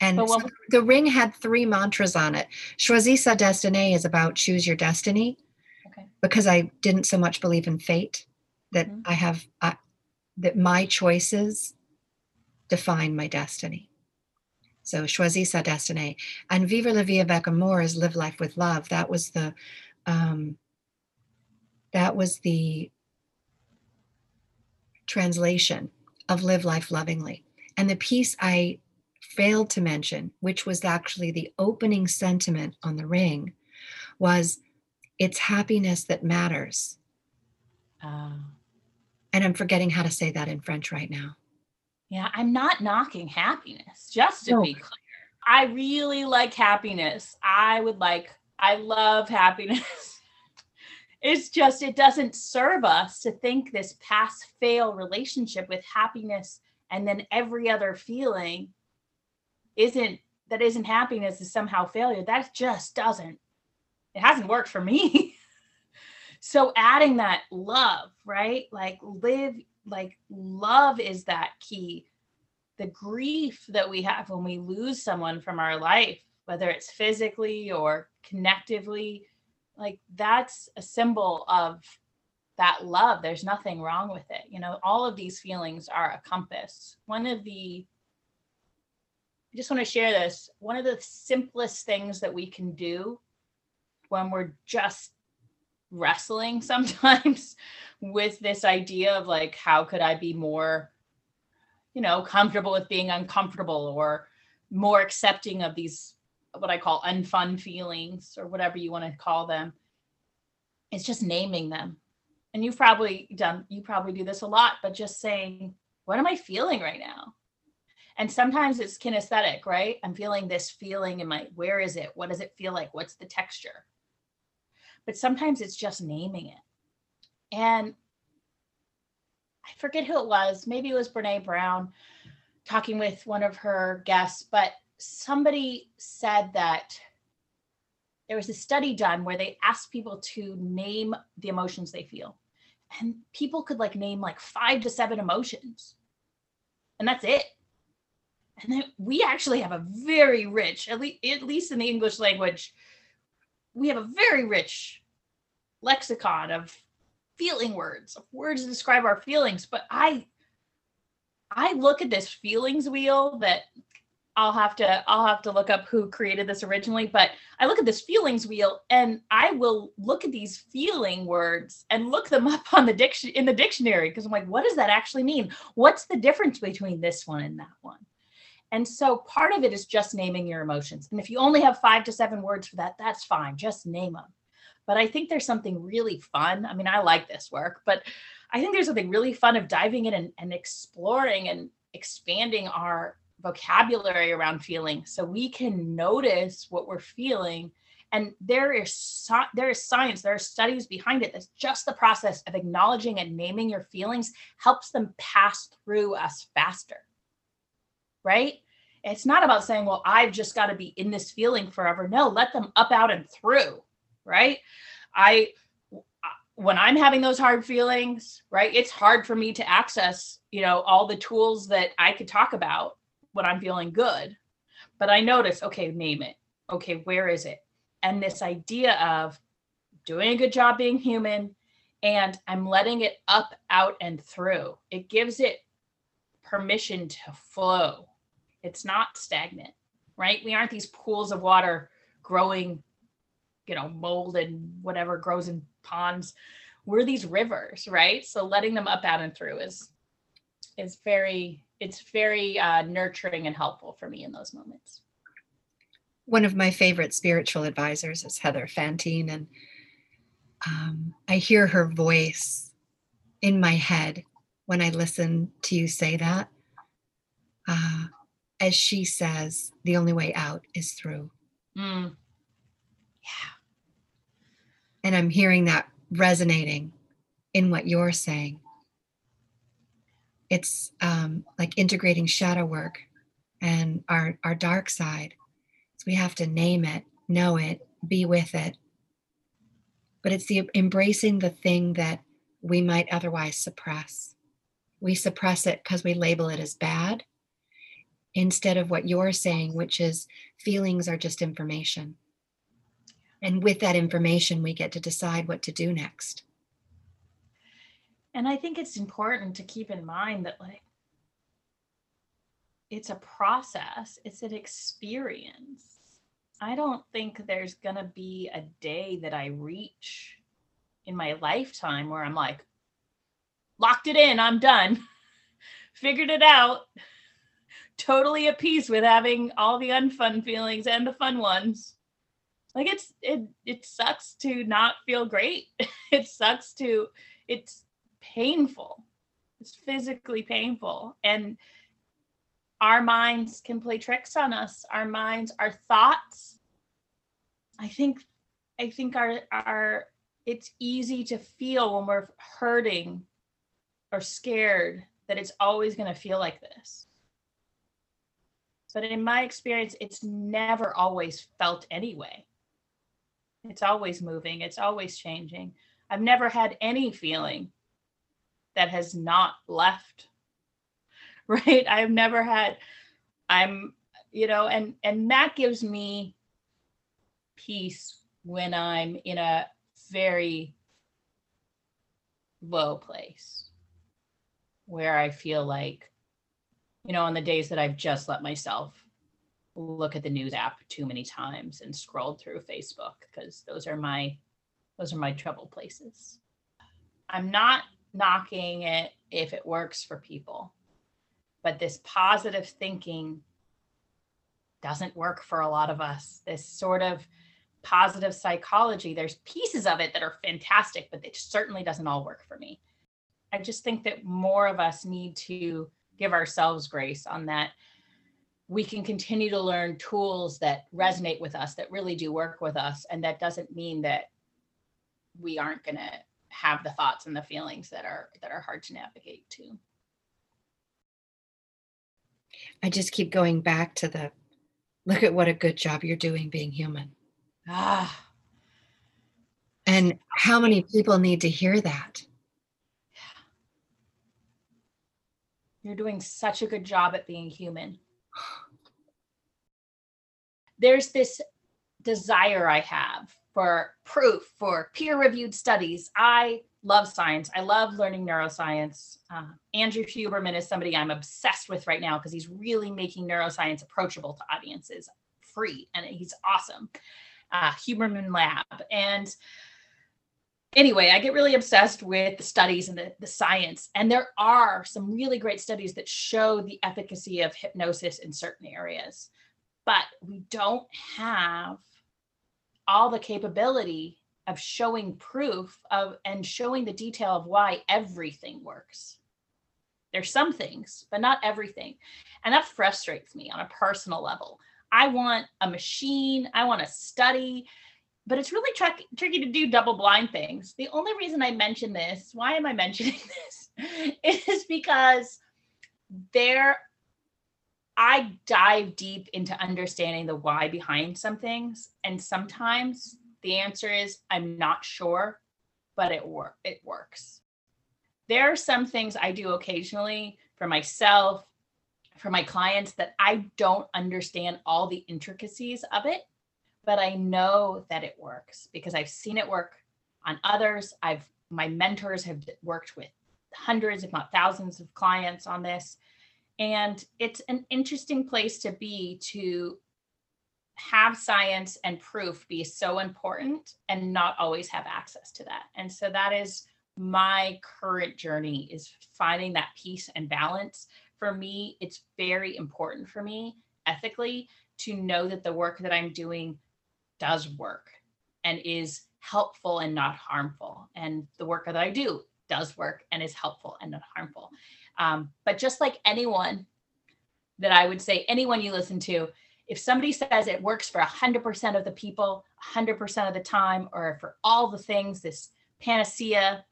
And so the ring had three mantras on it. Choisis sa destinée is about choose your destiny. Okay. Because I didn't so much believe in fate that mm-hmm. I have uh, that my choices define my destiny. So choisis sa destinée. And vivre la vie avec amour is live life with love. That was the um, that was the translation of live life lovingly. And the piece I failed to mention, which was actually the opening sentiment on the ring, was it's happiness that matters. Uh, and I'm forgetting how to say that in French right now. Yeah, I'm not knocking happiness, just to no. be clear. I really like happiness. I would like, I love happiness. it's just, it doesn't serve us to think this pass fail relationship with happiness and then every other feeling isn't that isn't happiness is somehow failure. That just doesn't, it hasn't worked for me. so adding that love, right? Like live, like love is that key. The grief that we have when we lose someone from our life, whether it's physically or connectively, like that's a symbol of that love. There's nothing wrong with it. You know, all of these feelings are a compass. One of the I just want to share this. One of the simplest things that we can do when we're just wrestling sometimes with this idea of like, how could I be more, you know, comfortable with being uncomfortable or more accepting of these, what I call unfun feelings or whatever you want to call them. It's just naming them. And you've probably done, you probably do this a lot, but just saying, what am I feeling right now? and sometimes it's kinesthetic right i'm feeling this feeling in my where is it what does it feel like what's the texture but sometimes it's just naming it and i forget who it was maybe it was brene brown talking with one of her guests but somebody said that there was a study done where they asked people to name the emotions they feel. And people could like name like five to seven emotions. And that's it. And then we actually have a very rich at least, at least in the english language we have a very rich lexicon of feeling words of words to describe our feelings. But i i look at this feelings wheel that i'll have to i'll have to look up who created this originally but i look at this feelings wheel and i will look at these feeling words and look them up on the diction in the dictionary because i'm like what does that actually mean what's the difference between this one and that one And so part of it is just naming your emotions. And if you only have five to seven words for that, that's fine. Just name them. But I think there's something really fun. I mean, I like this work, but I think there's something really fun of diving in and, and exploring and expanding our vocabulary around feeling so we can notice what we're feeling. And there is there is science there are studies behind it that's just the process of acknowledging and naming your feelings helps them pass through us faster right? It's not about saying well i've just got to be in this feeling forever. No let them up out and through right? I uh, when i'm having those hard feelings right it's hard for me to access you know all the tools that i could talk about when i'm feeling good. But i notice okay name it. Okay where is it? And this idea of doing a good job being human and i'm letting it up out and through it gives it permission to flow. It's not stagnant right? We aren't these pools of water growing you know mold and whatever grows in ponds. We're these rivers right? So letting them up out and through is is very it's very uh, nurturing and helpful for me in those moments one of my favorite spiritual advisors is Heather Fantine, and um, I hear her voice in my head when I listen to you say that. Uh, as she says, the only way out is through. Mm. Yeah. And I'm hearing that resonating in what you're saying. It's um, like integrating shadow work and our, our dark side we have to name it, know it, be with it. But it's the embracing the thing that we might otherwise suppress. We suppress it because we label it as bad instead of what you're saying, which is feelings are just information. And with that information, we get to decide what to do next. And I think it's important to keep in mind that, like, it's a process, it's an experience. I don't think there's going to be a day that I reach in my lifetime where I'm like, locked it in, I'm done, figured it out, totally at peace with having all the unfun feelings and the fun ones. Like it's it it sucks to not feel great. it sucks to it's painful. It's physically painful. And our minds can play tricks on us. Our minds our thoughts. I think i think our our it's easy to feel when we're hurting or scared that it's always going to feel like this. But in my experience it's never always felt anyway. It's always moving. It's always changing. I've never had any feeling that has not left right? I've never had i'm you know and and that gives me peace when i'm in a very low place where i feel like you know on the days that i've just let myself look at the news app too many times and scrolled through facebook because those are my those are my trouble places. I'm not knocking it if it works for people but this positive thinking doesn't work for a lot of us. This sort of positive psychology, there's pieces of it that are fantastic, but it certainly doesn't all work for me. I just think that more of us need to give ourselves grace on that. We can continue to learn tools that resonate with us, that really do work with us. And that doesn't mean that we aren't going to have the thoughts and the feelings that are that are hard to navigate too. I just keep going back to the look at what a good job you're doing being human. Ah. And how many people need to hear that? You're doing such a good job at being human. There's this desire I have for proof, for peer reviewed studies. I love science. I love learning neuroscience. Uh, Andrew Huberman is somebody I'm obsessed with right now because he's really making neuroscience approachable to audiences free, and he's awesome. Uh, Huberman Lab. And anyway, I get really obsessed with the studies and the, the science. And there are some really great studies that show the efficacy of hypnosis in certain areas. But we don't have all the capability of showing proof of and showing the detail of why everything works. There's some things, but not everything. And that frustrates me on a personal level. I want a machine, I want a study, but it's really tr- tricky to do double blind things. The only reason I mention this, why am I mentioning this, is because there I dive deep into understanding the why behind some things. And sometimes the answer is I'm not sure, but it work it works. There are some things I do occasionally for myself, for my clients that I don't understand all the intricacies of it, but I know that it works because I've seen it work on others. I've my mentors have worked with hundreds, if not thousands, of clients on this. And it's an interesting place to be to have science and proof be so important and not always have access to that. And so that is my current journey is finding that peace and balance. For me, it's very important for me ethically to know that the work that I'm doing does work and is helpful and not harmful. And the work that I do does work and is helpful and not harmful. Um, but just like anyone that I would say, anyone you listen to, if somebody says it works for 100% of the people, 100% of the time, or for all the things, this panacea,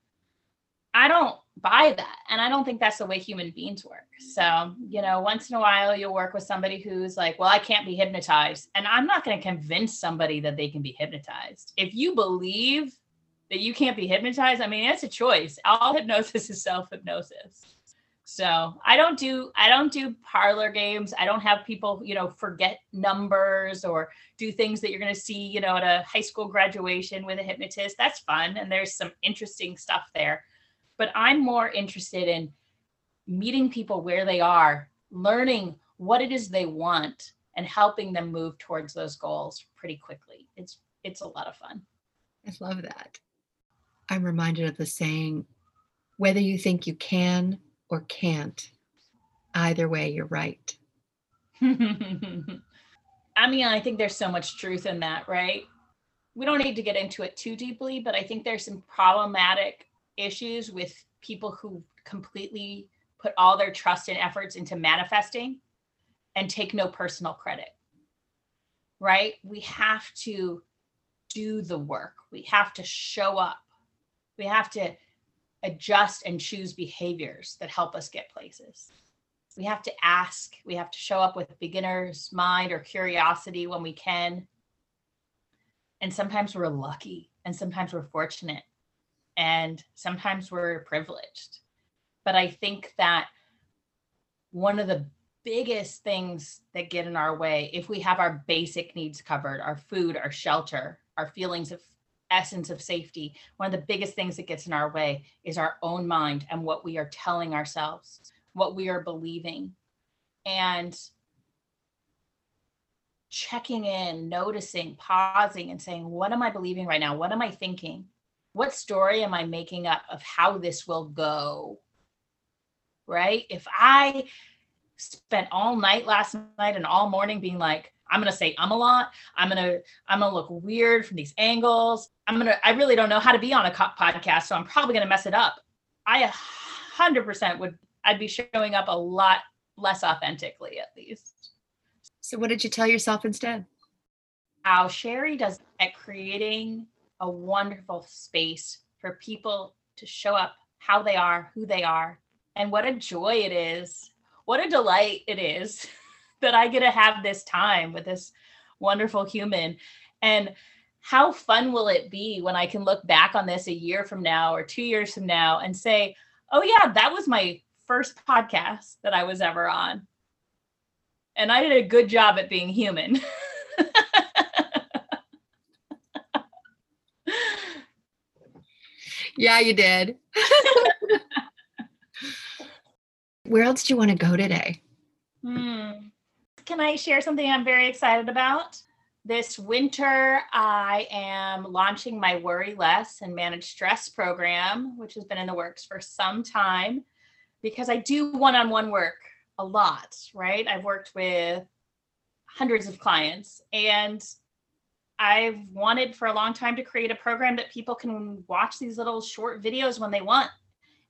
I don't buy that. And I don't think that's the way human beings work. So, you know, once in a while you'll work with somebody who's like, well, I can't be hypnotized. And I'm not going to convince somebody that they can be hypnotized. If you believe that you can't be hypnotized, I mean, it's a choice. All hypnosis is self hypnosis. So I don't do I don't do parlor games. I don't have people, you know, forget numbers or do things that you're going to see, you know, at a high school graduation with a hypnotist. That's fun and there's some interesting stuff there. But I'm more interested in meeting people where they are, learning what it is they want and helping them move towards those goals pretty quickly. It's it's a lot of fun. I love that. I'm reminded of the saying whether you think you can or can't. Either way, you're right. I mean, I think there's so much truth in that, right? We don't need to get into it too deeply, but I think there's some problematic issues with people who completely put all their trust and efforts into manifesting and take no personal credit. Right? We have to do the work. We have to show up. We have to adjust and choose behaviors that help us get places. We have to ask, we have to show up with beginner's mind or curiosity when we can. And sometimes we're lucky, and sometimes we're fortunate, and sometimes we're privileged. But I think that one of the biggest things that get in our way, if we have our basic needs covered, our food, our shelter, our feelings of essence of safety, one of the biggest things that gets in our way is our own mind and what we are telling ourselves, what we are believing. And checking in, noticing, pausing, and saying, What am I believing right now? What am I thinking? What story am I making up of how this will go? Right? If I spent all night last night and all morning being like, I'm gonna say I'm a lot. I'm gonna I'm gonna look weird from these angles. I'm gonna I really don't know how to be on a podcast, so I'm probably gonna mess it up. I a hundred percent would I'd be showing up a lot less authentically at least. So what did you tell yourself instead? How Sherry does at creating a wonderful space for people to show up how they are, who they are, and what a joy it is. What a delight it is that I get to have this time with this wonderful human. And how fun will it be when I can look back on this a year from now or two years from now and say, oh, yeah, that was my first podcast that I was ever on. And I did a good job at being human. yeah, you did. Where else do you want to go today? Hmm can I share something I'm very excited about? this winter, I am launching my Worry Less and Manage Stress program, which has been in the works for some time because I do one on one work a lot, right? I've worked with hundreds of clients and I've wanted for a long time to create a program that people can watch these little short videos when they want.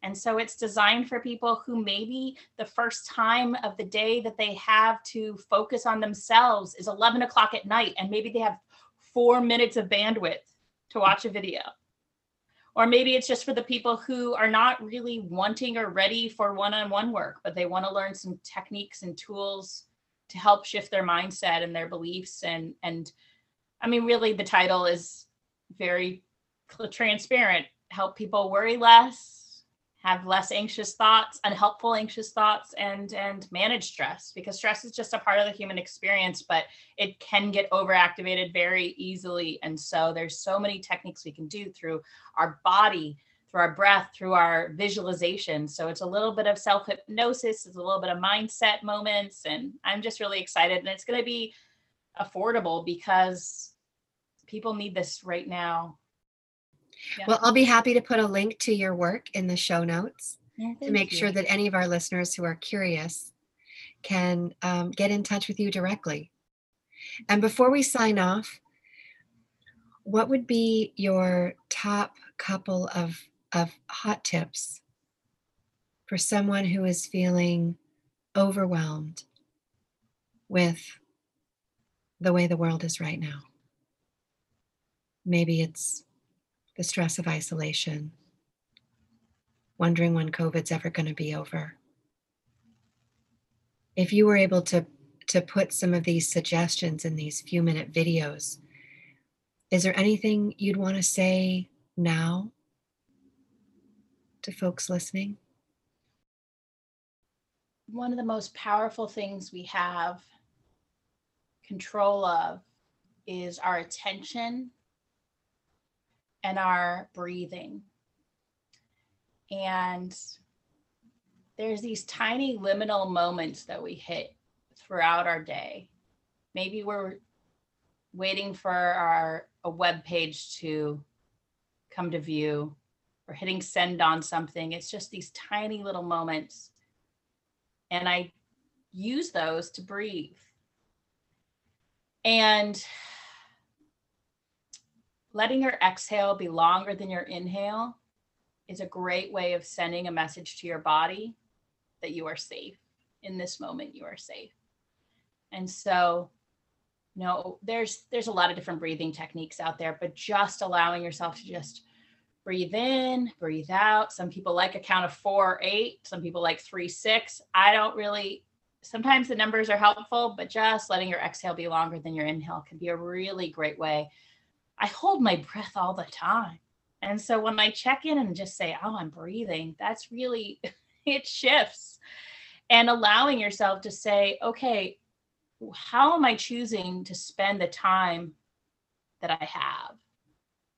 And so it's designed for people who maybe the first time of the day that they have to focus on themselves is 11 o'clock at night, and maybe they have four minutes of bandwidth to watch a video. Or maybe it's just for the people who are not really wanting or ready for one on one work, but they want to learn some techniques and tools to help shift their mindset and their beliefs. And, and I mean, really, the title is very transparent help people worry less have less anxious thoughts unhelpful anxious thoughts and and manage stress because stress is just a part of the human experience but it can get overactivated very easily. And so there's so many techniques we can do through our body through our breath through our visualization. So it's a little bit of self hypnosis it's a little bit of mindset moments and i'm just really excited and it's to be affordable because people need this right now yeah. Well, I'll be happy to put a link to your work in the show notes yeah, to make you. sure that any of our listeners who are curious can um, get in touch with you directly. And before we sign off, what would be your top couple of, of hot tips for someone who is feeling overwhelmed with the way the world is right now? Maybe it's the stress of isolation, wondering when COVID's ever going to be over. If you were able to, to put some of these suggestions in these few minute videos, is there anything you'd want to say now to folks listening? One of the most powerful things we have control of is our attention and our breathing. And there's these tiny liminal moments that we hit throughout our day. Maybe we're waiting for our a web page to come to view or hitting send on something. It's just these tiny little moments. And I use those to breathe. And letting your exhale be longer than your inhale is a great way of sending a message to your body that you are safe. In this moment you are safe. And so you know there's there's a lot of different breathing techniques out there but just allowing yourself to just breathe in breathe out. Some people like a count of four eight. Some people like three six. I don't really sometimes the numbers are helpful but just letting your exhale be longer than your inhale can be a really great way I hold my breath all the time. And so when I check in and just say, oh, I'm breathing, that's really, it shifts. And allowing yourself to say, okay, how am I choosing to spend the time that I have?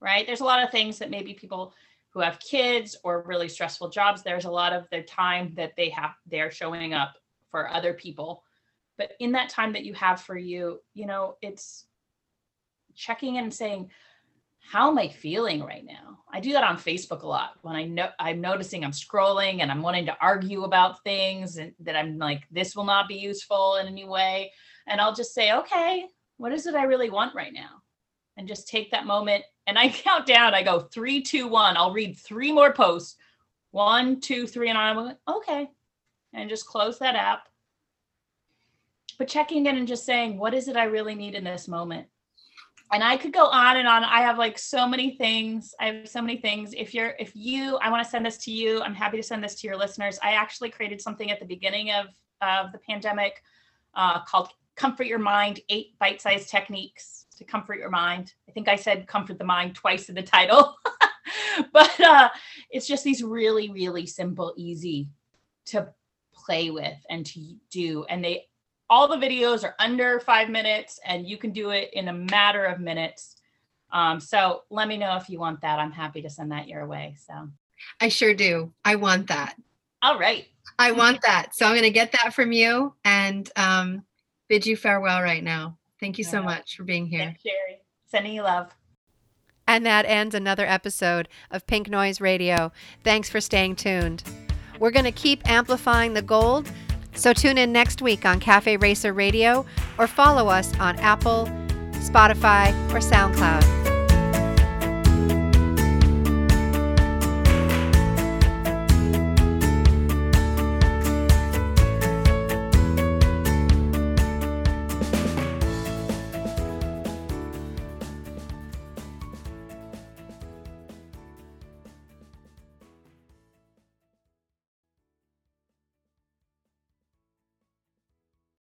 Right? There's a lot of things that maybe people who have kids or really stressful jobs, there's a lot of their time that they have, they're showing up for other people. But in that time that you have for you, you know, it's checking in and saying, how am I feeling right now? I do that on Facebook a lot when I know I'm noticing I'm scrolling and I'm wanting to argue about things and that I'm like, this will not be useful in any way. And I'll just say, okay, what is it I really want right now? And just take that moment and I count down. I go three, two, one. I'll read three more posts. One, two, three, and I'm like, okay. And just close that app. But checking in and just saying, what is it I really need in this moment? And I could go on and on. I have like so many things. I have so many things. If you're, if you, I want to send this to you. I'm happy to send this to your listeners. I actually created something at the beginning of of the pandemic uh, called "Comfort Your Mind: Eight Bite-Sized Techniques to Comfort Your Mind." I think I said "Comfort the Mind" twice in the title, but uh, it's just these really, really simple, easy to play with and to do, and they all the videos are under five minutes and you can do it in a matter of minutes. Um, so let me know if you want that. I'm happy to send that your way. So I sure do. I want that. All right. I want that. So I'm going to get that from you and um, bid you farewell right now. Thank you so much for being here. Thanks, Sherry. Sending you love. And that ends another episode of Pink Noise Radio. Thanks for staying tuned. We're going to keep amplifying the gold, so tune in next week on Cafe Racer Radio or follow us on Apple, Spotify, or SoundCloud.